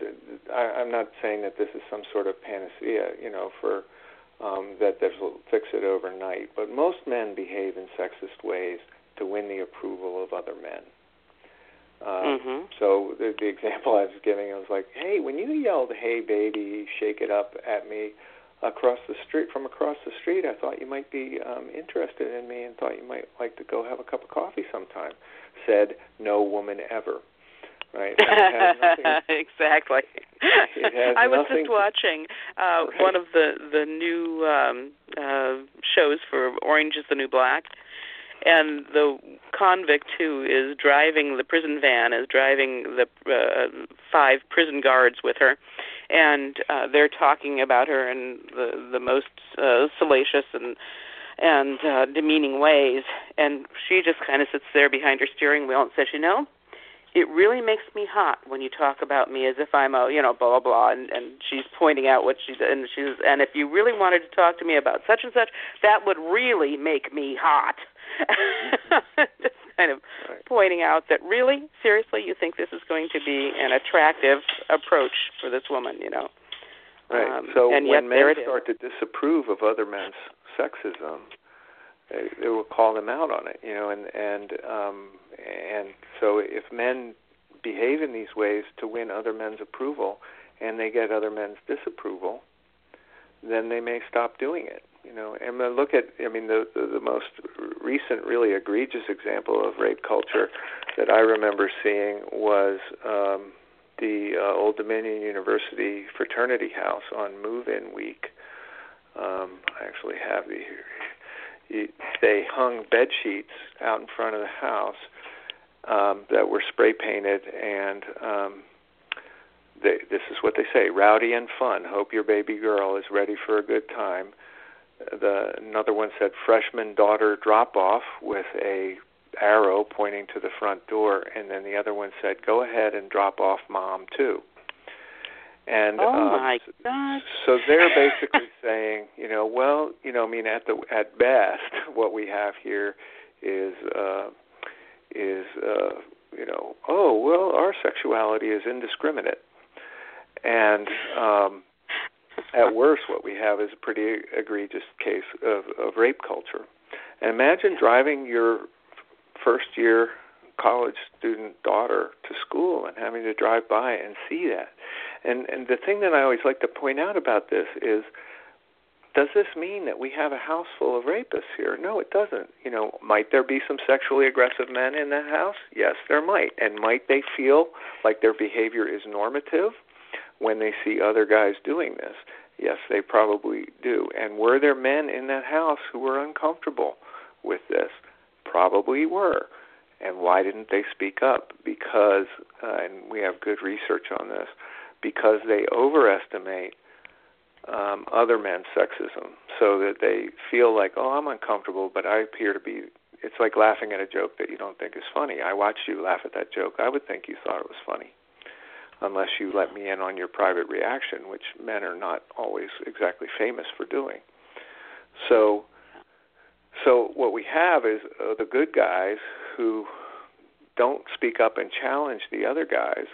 I, I'm not saying that this is some sort of panacea. You know, for um, that this will fix it overnight. But most men behave in sexist ways to win the approval of other men.
Um, mm-hmm.
So the, the example I was giving, I was like, "Hey, when you yelled, "Hey, baby, shake it up" at me across the street from across the street, I thought you might be um, interested in me and thought you might like to go have a cup of coffee sometime." Said no woman ever right?
exactly. I was just watching uh,
right.
one of the the new um, uh, shows for Orange Is the New Black, and the convict who is driving the prison van is driving the uh, five prison guards with her, and uh, they're talking about her in the the most uh, salacious and and uh, demeaning ways, and she just kind of sits there behind her steering wheel and says, "You know." It really makes me hot when you talk about me as if I'm a you know blah blah blah and and she's pointing out what she's and she's and if you really wanted to talk to me about such and such that would really make me hot. Just kind of pointing out that really seriously you think this is going to be an attractive approach for this woman you know?
Right.
Um,
so
and
when
men
start to disapprove of other men's sexism they, they will call them out on it you know and and um and so if men behave in these ways to win other men's approval and they get other men's disapproval, then they may stop doing it. You know, and look at I mean the, the the most recent really egregious example of rape culture that I remember seeing was um the uh, Old Dominion University fraternity house on move-in week. Um, I actually have the They hung bed sheets out in front of the house um, that were spray painted, and um, they, this is what they say: rowdy and fun. Hope your baby girl is ready for a good time. The another one said freshman daughter drop off with a arrow pointing to the front door, and then the other one said go ahead and drop off mom too. And
oh
um,
my God!
So they're basically saying, you know, well, you know, I mean, at the at best, what we have here is uh, is uh, you know, oh well, our sexuality is indiscriminate, and um, at worst, what we have is a pretty egregious case of, of rape culture. And imagine driving your first year college student daughter to school and having to drive by and see that. And and the thing that I always like to point out about this is does this mean that we have a house full of rapists here? No, it doesn't. You know, might there be some sexually aggressive men in that house? Yes, there might. And might they feel like their behavior is normative when they see other guys doing this? Yes, they probably do. And were there men in that house who were uncomfortable with this? Probably were. And why didn't they speak up? Because, uh, and we have good research on this, because they overestimate um, other men's sexism, so that they feel like, oh, I'm uncomfortable, but I appear to be. It's like laughing at a joke that you don't think is funny. I watched you laugh at that joke. I would think you thought it was funny, unless you let me in on your private reaction, which men are not always exactly famous for doing. So, so what we have is uh, the good guys who don't speak up and challenge the other guys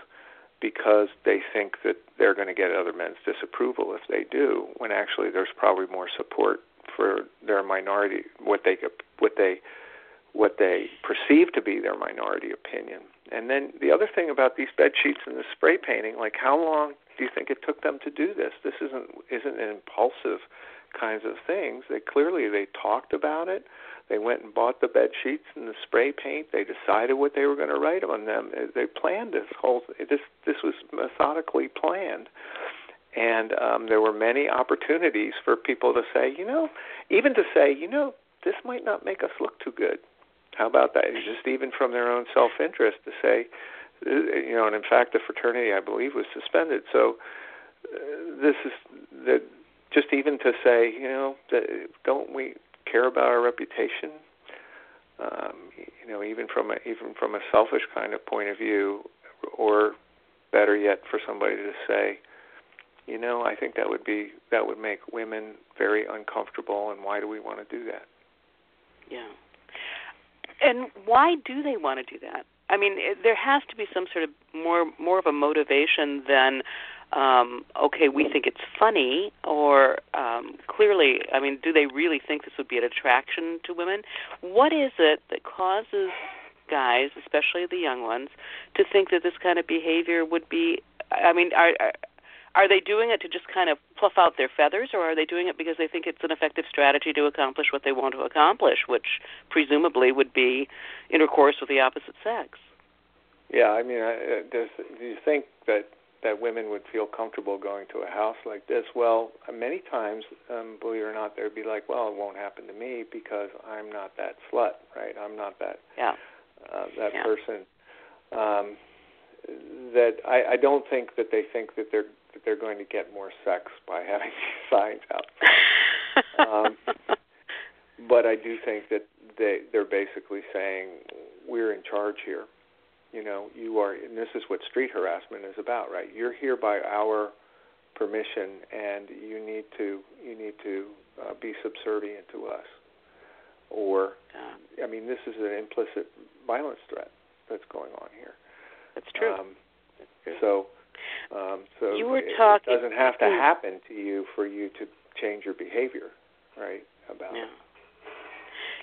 because they think that they're going to get other men's disapproval if they do, when actually there's probably more support for their minority what they what they what they perceive to be their minority opinion. And then the other thing about these bed sheets and the spray painting, like how long do you think it took them to do this? This isn't isn't an impulsive kinds of things. They clearly they talked about it. They went and bought the bed sheets and the spray paint. They decided what they were going to write on them. They planned this whole. This this was methodically planned, and um, there were many opportunities for people to say, you know, even to say, you know, this might not make us look too good. How about that? Just even from their own self-interest to say, uh, you know, and in fact, the fraternity I believe was suspended. So uh, this is that just even to say, you know, that don't we care about our reputation? Um, you know, even from a, even from a selfish kind of point of view, or better yet, for somebody to say, you know, I think that would be that would make women very uncomfortable, and why do we want to do that?
Yeah. And why do they want to do that? I mean, it, there has to be some sort of more more of a motivation than um, okay, we think it's funny, or um, clearly, I mean, do they really think this would be an attraction to women? What is it that causes guys, especially the young ones, to think that this kind of behavior would be? I mean, are are they doing it to just kind of fluff out their feathers, or are they doing it because they think it's an effective strategy to accomplish what they want to accomplish, which presumably would be intercourse with the opposite sex?
Yeah, I mean, I, does, do you think that that women would feel comfortable going to a house like this. Well, many times, um, believe it or not, they'd be like, "Well, it won't happen to me because I'm not that slut, right? I'm not that
yeah.
uh, that
yeah.
person." Um, that I, I don't think that they think that they're that they're going to get more sex by having these signs out. um, but I do think that they they're basically saying we're in charge here, You know, you are, and this is what street harassment is about, right? You're here by our permission, and you need to you need to uh, be subservient to us. Or, I mean, this is an implicit violence threat that's going on here.
That's true.
Um,
that's true.
So, um, so
you were
it,
talking,
it doesn't have to happen to you for you to change your behavior, right? About
yeah.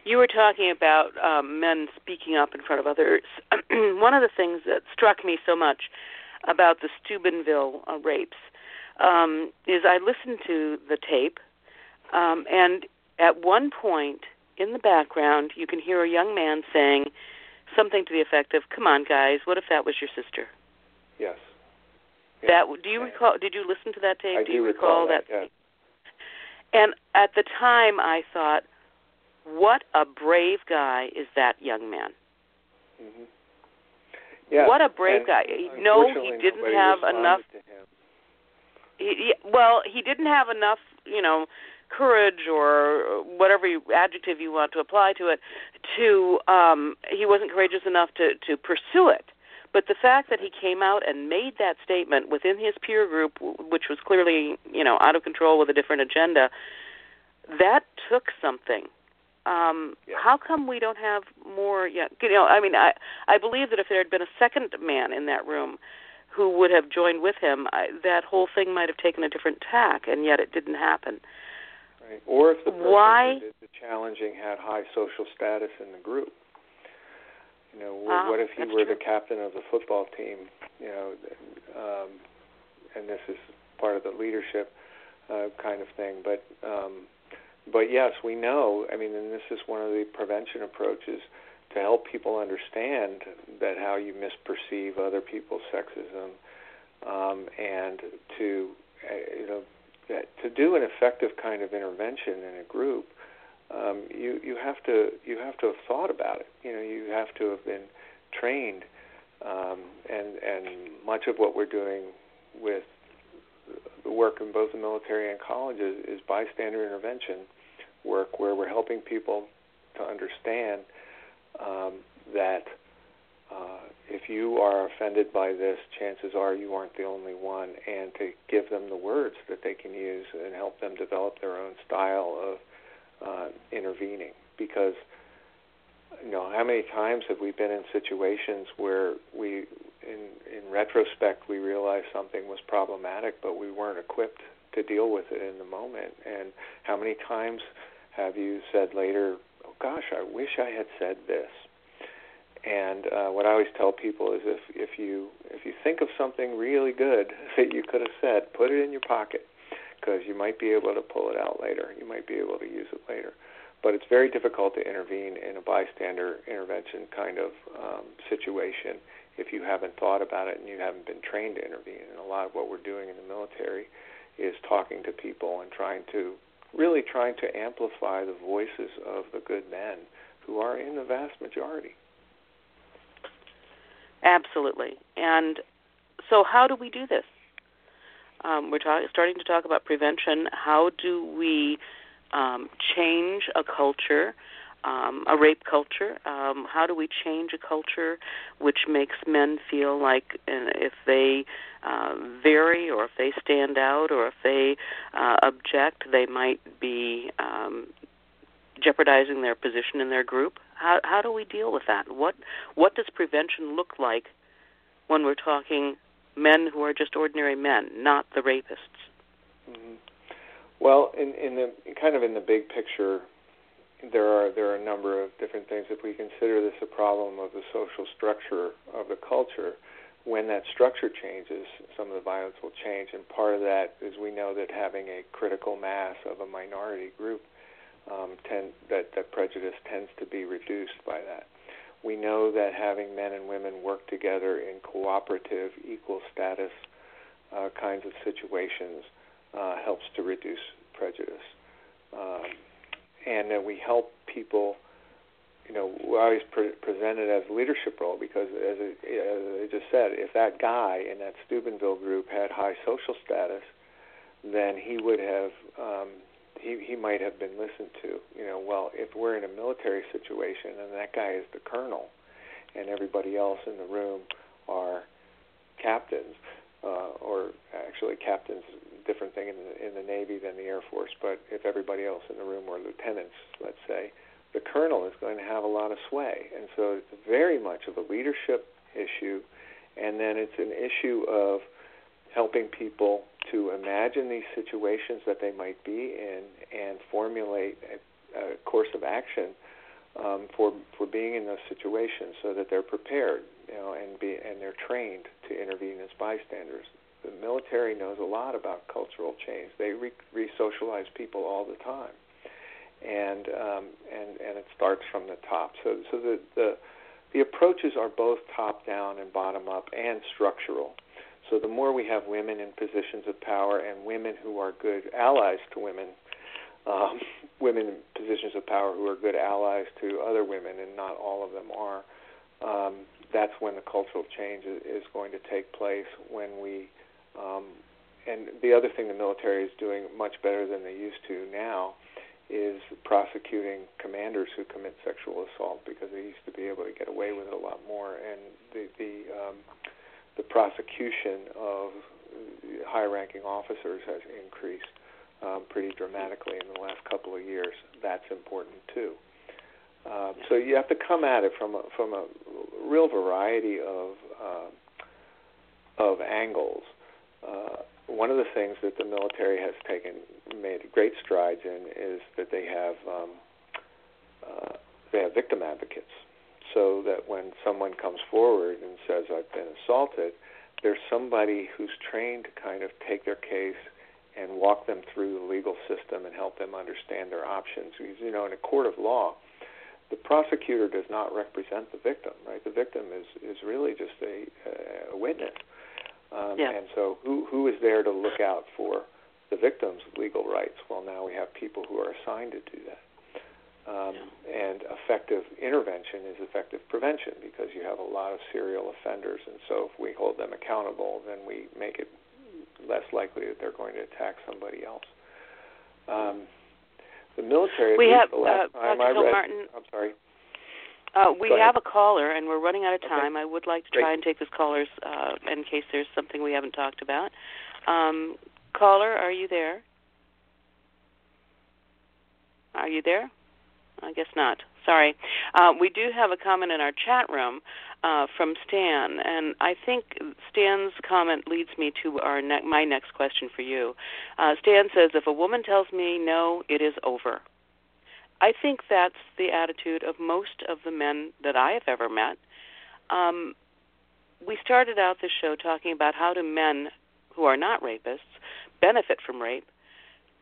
You were talking about um, men speaking up in front of others. One of the things that struck me so much about the Steubenville uh, rapes um, is I listened to the tape, um, and at one point in the background, you can hear a young man saying something to the effect of, "Come on, guys, what if that was your sister?"
Yes.
That do you recall? Did you listen to that tape?
I
do,
do
you
recall,
recall
that.
that
yes.
And at the time, I thought, what a brave guy is that young man.
Mm-hmm. Yeah.
What a brave guy. No, he didn't have enough. He, he, well, he didn't have enough, you know, courage or whatever adjective you want to apply to it. To um, he wasn't courageous enough to to pursue it. But the fact that he came out and made that statement within his peer group, which was clearly, you know, out of control with a different agenda, that took something. Um,
yeah.
How come we don't have more yet? You know, I mean, I I believe that if there had been a second man in that room who would have joined with him, I, that whole thing might have taken a different tack, and yet it didn't happen.
Right. Or if the person
Why?
who did the challenging had high social status in the group. You know,
Ah,
what if he were
true.
the captain of the football team? You know, um, and this is part of the leadership uh, kind of thing. But um, but yes, we know. I mean, and this is one of the prevention approaches to help people understand that how you misperceive other people's sexism, um, and to uh, you know to do an effective kind of intervention in a group, um, you you have to you have to have thought about it. You know, you have to have been trained, um, and and much of what we're doing with the work in both the military and colleges is bystander intervention work, where we're helping people to understand um, that uh, if you are offended by this, chances are you aren't the only one, and to give them the words that they can use and help them develop their own style of uh, intervening. Because you know, how many times have we been in situations where we, in in retrospect, we realized something was problematic, but we weren't equipped to deal with it in the moment. And how many times have you said later, "Oh gosh, I wish I had said this." And uh, what I always tell people is, if if you if you think of something really good that you could have said, put it in your pocket because you might be able to pull it out later. You might be able to use it later. But it's very difficult to intervene in a bystander intervention kind of um, situation if you haven't thought about it and you haven't been trained to intervene. And a lot of what we're doing in the military is talking to people and trying to really trying to amplify the voices of the good men who are in the vast majority.
Absolutely. And so, how do we do this? Um, we're talk- starting to talk about prevention. How do we um, change a culture, um, a rape culture? Um, how do we change a culture which makes men feel like uh, if they uh, vary or if they stand out or if they uh, object, they might be um, jeopardizing their position in their group? How, how do we deal with that? What what does prevention look like when we're talking men who are just ordinary men, not the rapists?
Mm-hmm. Well, in, in the kind of in the big picture, there are there are a number of different things. If we consider this a problem of the social structure of the culture, when that structure changes, some of the violence will change. And part of that is we know that having a critical mass of a minority group um, tend, that that prejudice tends to be reduced by that. We know that having men and women work together in cooperative, equal status uh, kinds of situations uh, helps to reduce prejudice. Um, and that we help people, you know, we always pre- present it as a leadership role because, as, it, as I just said, if that guy in that Steubenville group had high social status, then he would have, um, he, he might have been listened to. You know, well, if we're in a military situation and that guy is the colonel, and everybody else in the room are captains, uh, or actually captains different thing in the, in the Navy than the Air Force. But if everybody else in the room were lieutenants, let's say, the colonel is going to have a lot of sway, and so it's very much of a leadership issue, and then it's an issue of helping people to imagine these situations that they might be in and formulate a, a course of action um, for for being in those situations so that they're prepared, you know, and be and they're trained to intervene as bystanders. The military knows a lot about cultural change. They re- re-socialize people all the time, and um, and and it starts from the top. So so the the the approaches are both top down and bottom up and structural. So the more we have women in positions of power and women who are good allies to women, um, women in positions of power who are good allies to other women, and not all of them are, um, that's when the cultural change is, going to take place. When we, um, and the other thing the military is doing much better than they used to now is prosecuting commanders who commit sexual assault because they used to be able to get away with it a lot more, and the the um, the prosecution of high-ranking officers has increased um, pretty dramatically in the last couple of years. That's important too. Um, so you have to come at it from a, from a real variety of uh, of angles. Uh, one of the things that the military has taken made great strides in is that they have um, uh, they have victim advocates, so that when someone comes forward and says I've been assaulted, there's somebody who's trained to kind of take their case and walk them through the legal system and help them understand their options. Because you know, in a court of law, the prosecutor does not represent the victim, right? The victim is is really just a, a witness. Um,
yeah.
And so, who who is there to look out for the victim's legal rights? Well, now we have people who are assigned to do that. Um, yeah. And effective intervention is effective prevention because you have a lot of serial offenders, and so if we hold them accountable, then we make it less likely that they're going to attack somebody else. Um, the military.
We have
the last
uh,
time
Dr.
I read,
Martin.
I'm sorry.
Uh, we have a caller, and we're running out of
Okay.
time. I would like to
Great.
try and take this caller's uh, in case there's something we haven't talked about. Um, caller, are you there? Are you there? I guess not. Sorry. Uh, we do have a comment in our chat room uh, from Stan, and I think Stan's comment leads me to our ne- my next question for you. Uh, Stan says, "If a woman tells me no, it is over." I think that's the attitude of most of the men that I have ever met. Um, we started out this show talking about how do men who are not rapists benefit from rape.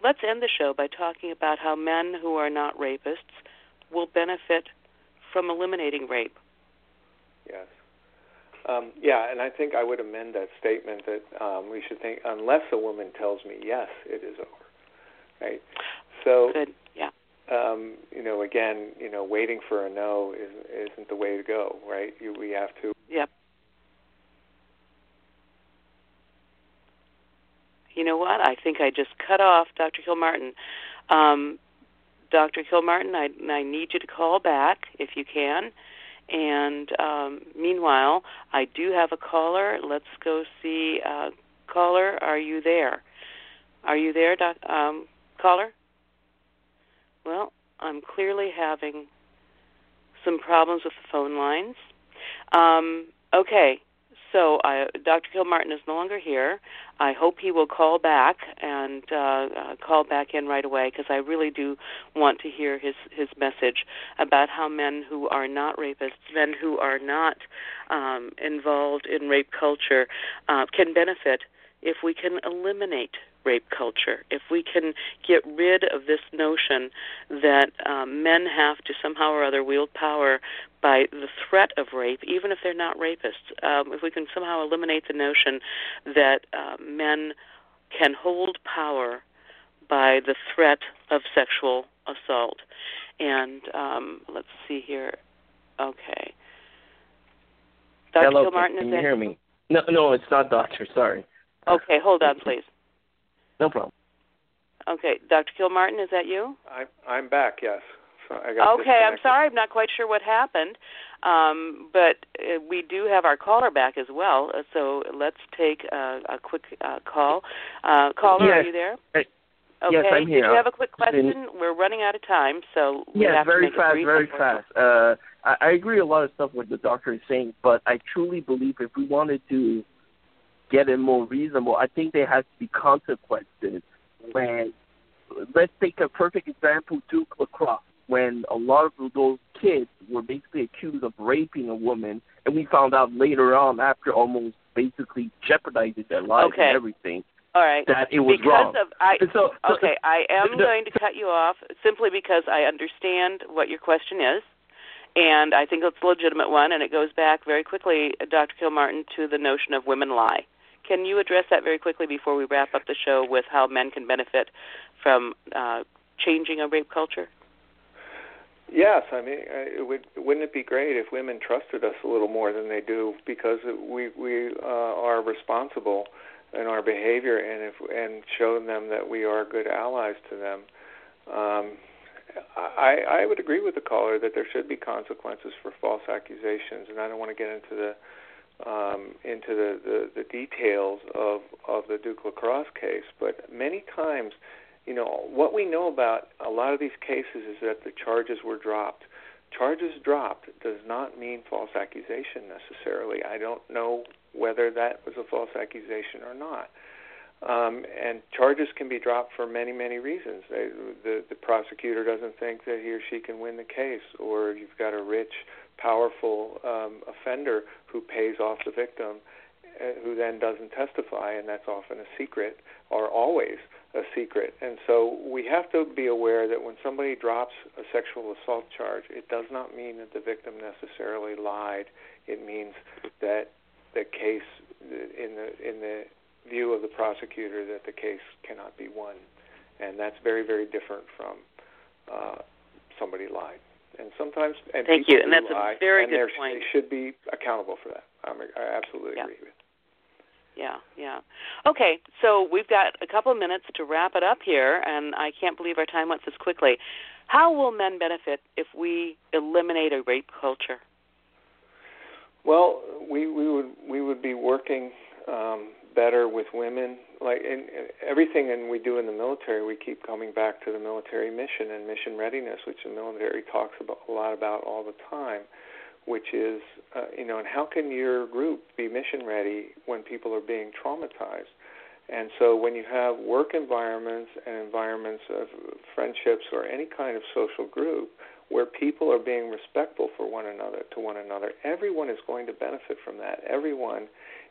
Let's end the show by talking about how men who are not rapists will benefit from eliminating rape.
Yes. Um, yeah, and I think I would amend that statement that um, we should think unless a woman tells me yes, it is over. Right. So
Good.
Um, you know, again, you know, waiting for a no is, isn't the way to go, right? You, we have to.
Yep. You know what? I think I just cut off Dr. Kilmartin. Um, Dr. Kilmartin, I, I need you to call back if you can. And um, meanwhile, I do have a caller. Let's go see. Uh, caller, are you there? Are you there, doc, um, caller? Well, I'm clearly having some problems with the phone lines. Um, okay, so I, Dr. Kilmartin is no longer here. I hope he will call back and uh, uh, call back in right away because I really do want to hear his his message about how men who are not rapists, men who are not um, involved in rape culture, uh, can benefit if we can eliminate rape culture, if we can get rid of this notion that um, men have to somehow or other wield power by the threat of rape, even if they're not rapists, um, if we can somehow eliminate the notion that uh, men can hold power by the threat of sexual assault. And um, let's see here. Okay. Dr.
Hello,
Kilmartin,
can you hear me? No, no, it's not doctor. Sorry.
Okay, hold on, please.
No problem.
Okay, Dr. Kilmartin, is that you?
I'm I'm back. Yes. So I got
okay, I'm sorry. I'm not quite sure what happened, um, but uh, we do have our caller back as well. Uh, so let's take a, a quick uh, call. Uh, caller,
yes.
are you there? Okay.
Yes, I'm here.
Did you have a quick question? We're running out of time, so we
yes,
have
very
to make
fast,
brief,
very fast. Uh, I, I agree a lot of stuff what the doctor is saying, but I truly believe if we wanted to get it more reasonable, I think there has to be consequences when let's take a perfect example, Duke lacrosse, when a lot of those kids were basically accused of raping a woman, and we found out later on, after almost basically jeopardizing their lives
Okay.
and everything,
All right.
that it was
because
wrong.
of I
so, so-
okay, I am
the-
going to cut you off simply because I understand what your question is, and I think it's a legitimate one, and it goes back very quickly, Dr. Kilmartin, to the notion of women lie. Can you address that very quickly before we wrap up the show with how men can benefit from uh, changing a rape culture?
Yes, I mean, it would wouldn't it be great if women trusted us a little more than they do because we we uh, are responsible in our behavior and if and show them that we are good allies to them. Um, I I would agree with the caller that there should be consequences for false accusations, and I don't want to get into the um, into the, the the details of of the Duke lacrosse case, but many times you know, what we know about a lot of these cases is that the charges were dropped. Charges dropped does not mean false accusation necessarily. I don't know whether that was a false accusation or not. Um, and charges can be dropped for many, many reasons. They, the, the prosecutor doesn't think that he or she can win the case, or you've got a rich, powerful um, offender who pays off the victim, uh, who then doesn't testify, and that's often a secret, or always a secret. And so we have to be aware that when somebody drops a sexual assault charge, it does not mean that the victim necessarily lied. It means that the case, in the in the view of the prosecutor, that the case cannot be won, and that's very very different from uh, somebody lied. And sometimes, and
Thank
people
you, and that's a
lie,
very
and
good point.
They should be accountable for that. I'm, I absolutely
Yeah.
agree with.
Yeah, yeah. Okay, so we've got a couple of minutes to wrap it up here, and I can't believe our time went this quickly. How will men benefit if we eliminate a rape culture?
Well, we we would we would be working um, better with women. Like in, in everything and we do in the military, we keep coming back to the military mission and mission readiness, which the military talks about a lot about all the time. Which is, uh, you know, and how can your group be mission ready when people are being traumatized? And so, when you have work environments and environments of friendships or any kind of social group where people are being respectful for one another to one another, everyone is going to benefit from that. Everyone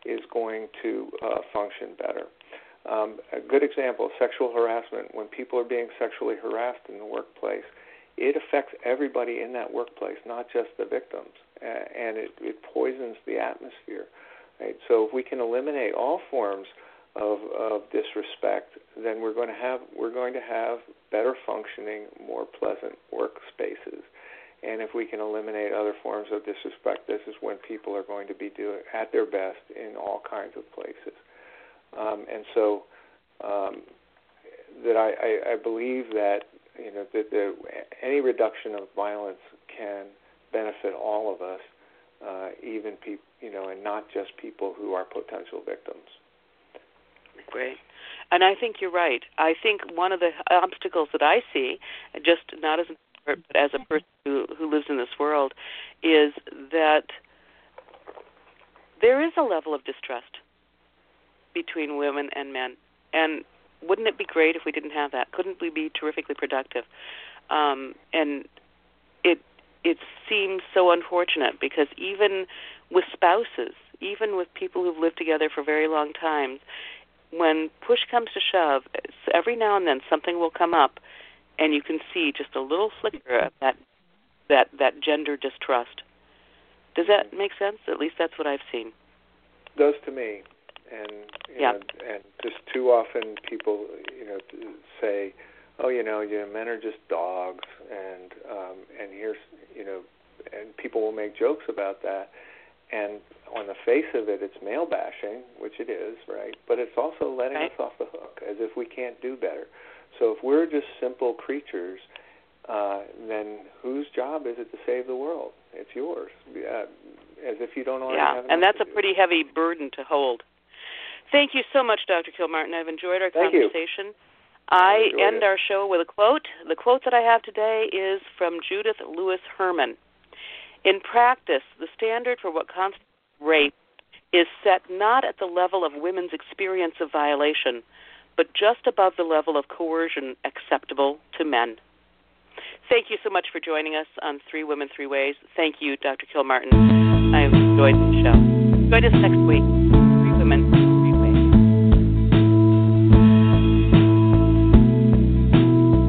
is going to uh, function better. Um, a good example: sexual harassment. When people are being sexually harassed in the workplace, it affects everybody in that workplace, not just the victims, uh, and it, it poisons the atmosphere. Right? So if we can eliminate all forms of, of disrespect, then we're going to have we're going to have better functioning, more pleasant workspaces. And if we can eliminate other forms of disrespect, this is when people are going to be doing at their best in all kinds of places. Um, and so um, that I, I, I believe that you know that the, any reduction of violence can benefit all of us, uh, even people you know, and not just people who are potential victims.
Great. And I think you're right. I think one of the obstacles that I see, just not as expert, but as a person who, who lives in this world, is that there is a level of distrust between women and men. And wouldn't it be great if we didn't have that? Couldn't we be terrifically productive? Um, and it it seems so unfortunate because even with spouses, even with people who've lived together for very long times, when push comes to shove, every now and then something will come up, and you can see just a little flicker of that that that gender distrust. Does that make sense? At least that's what I've seen.
Does to me, and
Yeah.
know, and just too often people you know say, oh, you know, you know, men are just dogs, and um, and here's you know, and people will make jokes about that, and on the face of it, it's male bashing, which it is, right? But it's also letting
Right.
us off the hook, as if we can't do better. So if we're just simple creatures, uh, then whose job is it to save the world? It's yours. Uh, as if you don't already
yeah,
have
and that's a
do.
pretty heavy burden to hold. Thank you so much, Dr. Kilmartin. I've enjoyed our
Thank
conversation.
You.
I
enjoyed
end
it.
our show with a quote. The quote that I have today is from Judith Lewis Herman. In practice, the standard for what constitutes rape is set not at the level of women's experience of violation, but just above the level of coercion acceptable to men. Thank you so much for joining us on Three Women, Three Ways. Thank you, Dr. Kilmartin. I have enjoyed the show. Join us next week.